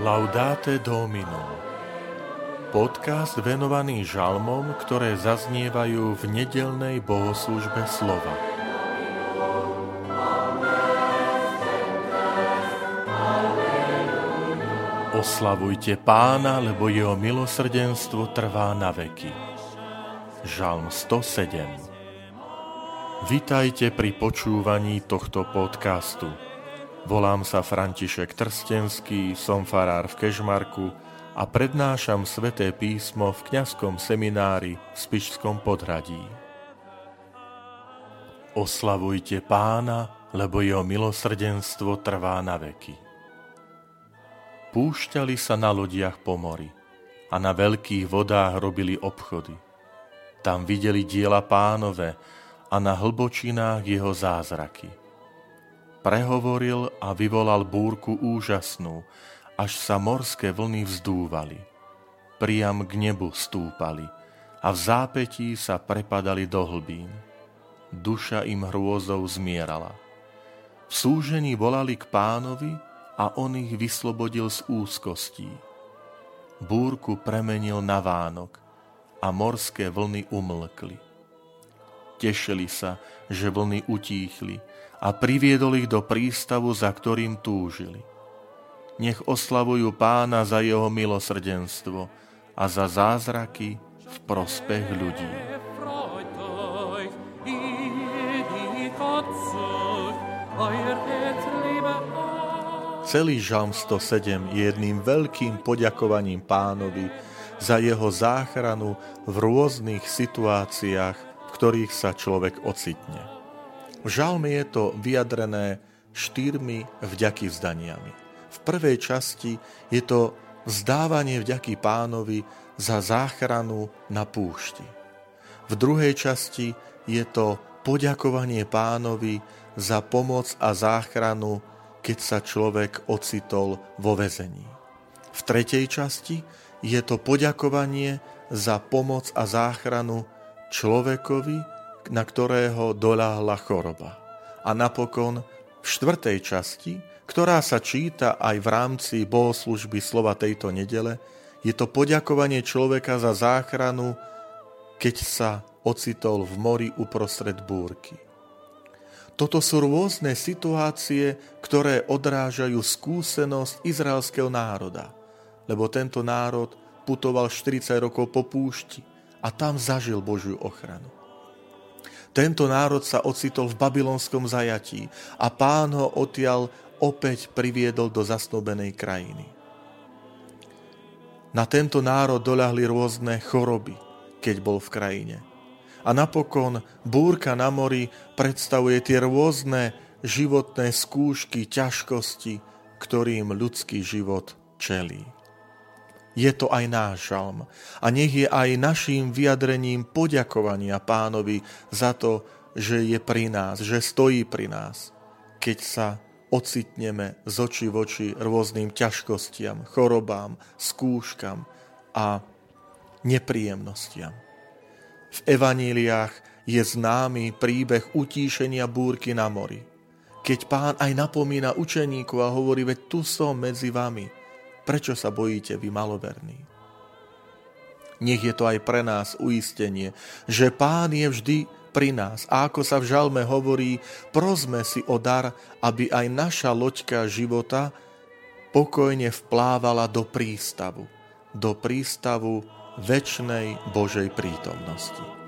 Laudate Domino Podcast venovaný žalmom, ktoré zaznievajú v nedelnej bohoslužbe slova. Oslavujte pána, lebo jeho milosrdenstvo trvá na veky. Žalm 107 Vitajte pri počúvaní tohto podcastu. Volám sa František Trstenský, som farár v Kežmarku a prednášam sveté písmo v kňazskom seminári v Spišskom podhradí. Oslavujte pána, lebo jeho milosrdenstvo trvá na veky. Púšťali sa na lodiach po mori a na veľkých vodách robili obchody. Tam videli diela pánové a na hlbočinách jeho zázraky prehovoril a vyvolal búrku úžasnú, až sa morské vlny vzdúvali. Priam k nebu stúpali a v zápetí sa prepadali do hlbín. Duša im hrôzou zmierala. V súžení volali k pánovi a on ich vyslobodil z úzkostí. Búrku premenil na Vánok a morské vlny umlkli. Tešili sa, že vlny utíchli a priviedol ich do prístavu, za ktorým túžili. Nech oslavujú pána za jeho milosrdenstvo a za zázraky v prospech ľudí. Celý žalm 107 je jedným veľkým poďakovaním pánovi za jeho záchranu v rôznych situáciách, ktorých sa človek ocitne. V žalme je to vyjadrené štyrmi vďaky vzdaniami. V prvej časti je to vzdávanie vďaky pánovi za záchranu na púšti. V druhej časti je to poďakovanie pánovi za pomoc a záchranu, keď sa človek ocitol vo vezení. V tretej časti je to poďakovanie za pomoc a záchranu človekovi, na ktorého doľahla choroba. A napokon v štvrtej časti, ktorá sa číta aj v rámci bohoslužby slova tejto nedele, je to poďakovanie človeka za záchranu, keď sa ocitol v mori uprostred búrky. Toto sú rôzne situácie, ktoré odrážajú skúsenosť izraelského národa, lebo tento národ putoval 40 rokov po púšti a tam zažil Božiu ochranu. Tento národ sa ocitol v babylonskom zajatí a pán ho odtiaľ opäť priviedol do zasnúbenej krajiny. Na tento národ doľahli rôzne choroby, keď bol v krajine. A napokon búrka na mori predstavuje tie rôzne životné skúšky, ťažkosti, ktorým ľudský život čelí je to aj náš žalm. A nech je aj našim vyjadrením poďakovania pánovi za to, že je pri nás, že stojí pri nás, keď sa ocitneme z očí v oči rôznym ťažkostiam, chorobám, skúškam a nepríjemnostiam. V evaníliách je známy príbeh utíšenia búrky na mori. Keď pán aj napomína učeníkov a hovorí, veď tu som medzi vami – Prečo sa bojíte vy maloverní? Nech je to aj pre nás uistenie, že Pán je vždy pri nás. A ako sa v žalme hovorí, prosme si o dar, aby aj naša loďka života pokojne vplávala do prístavu. Do prístavu väčšnej Božej prítomnosti.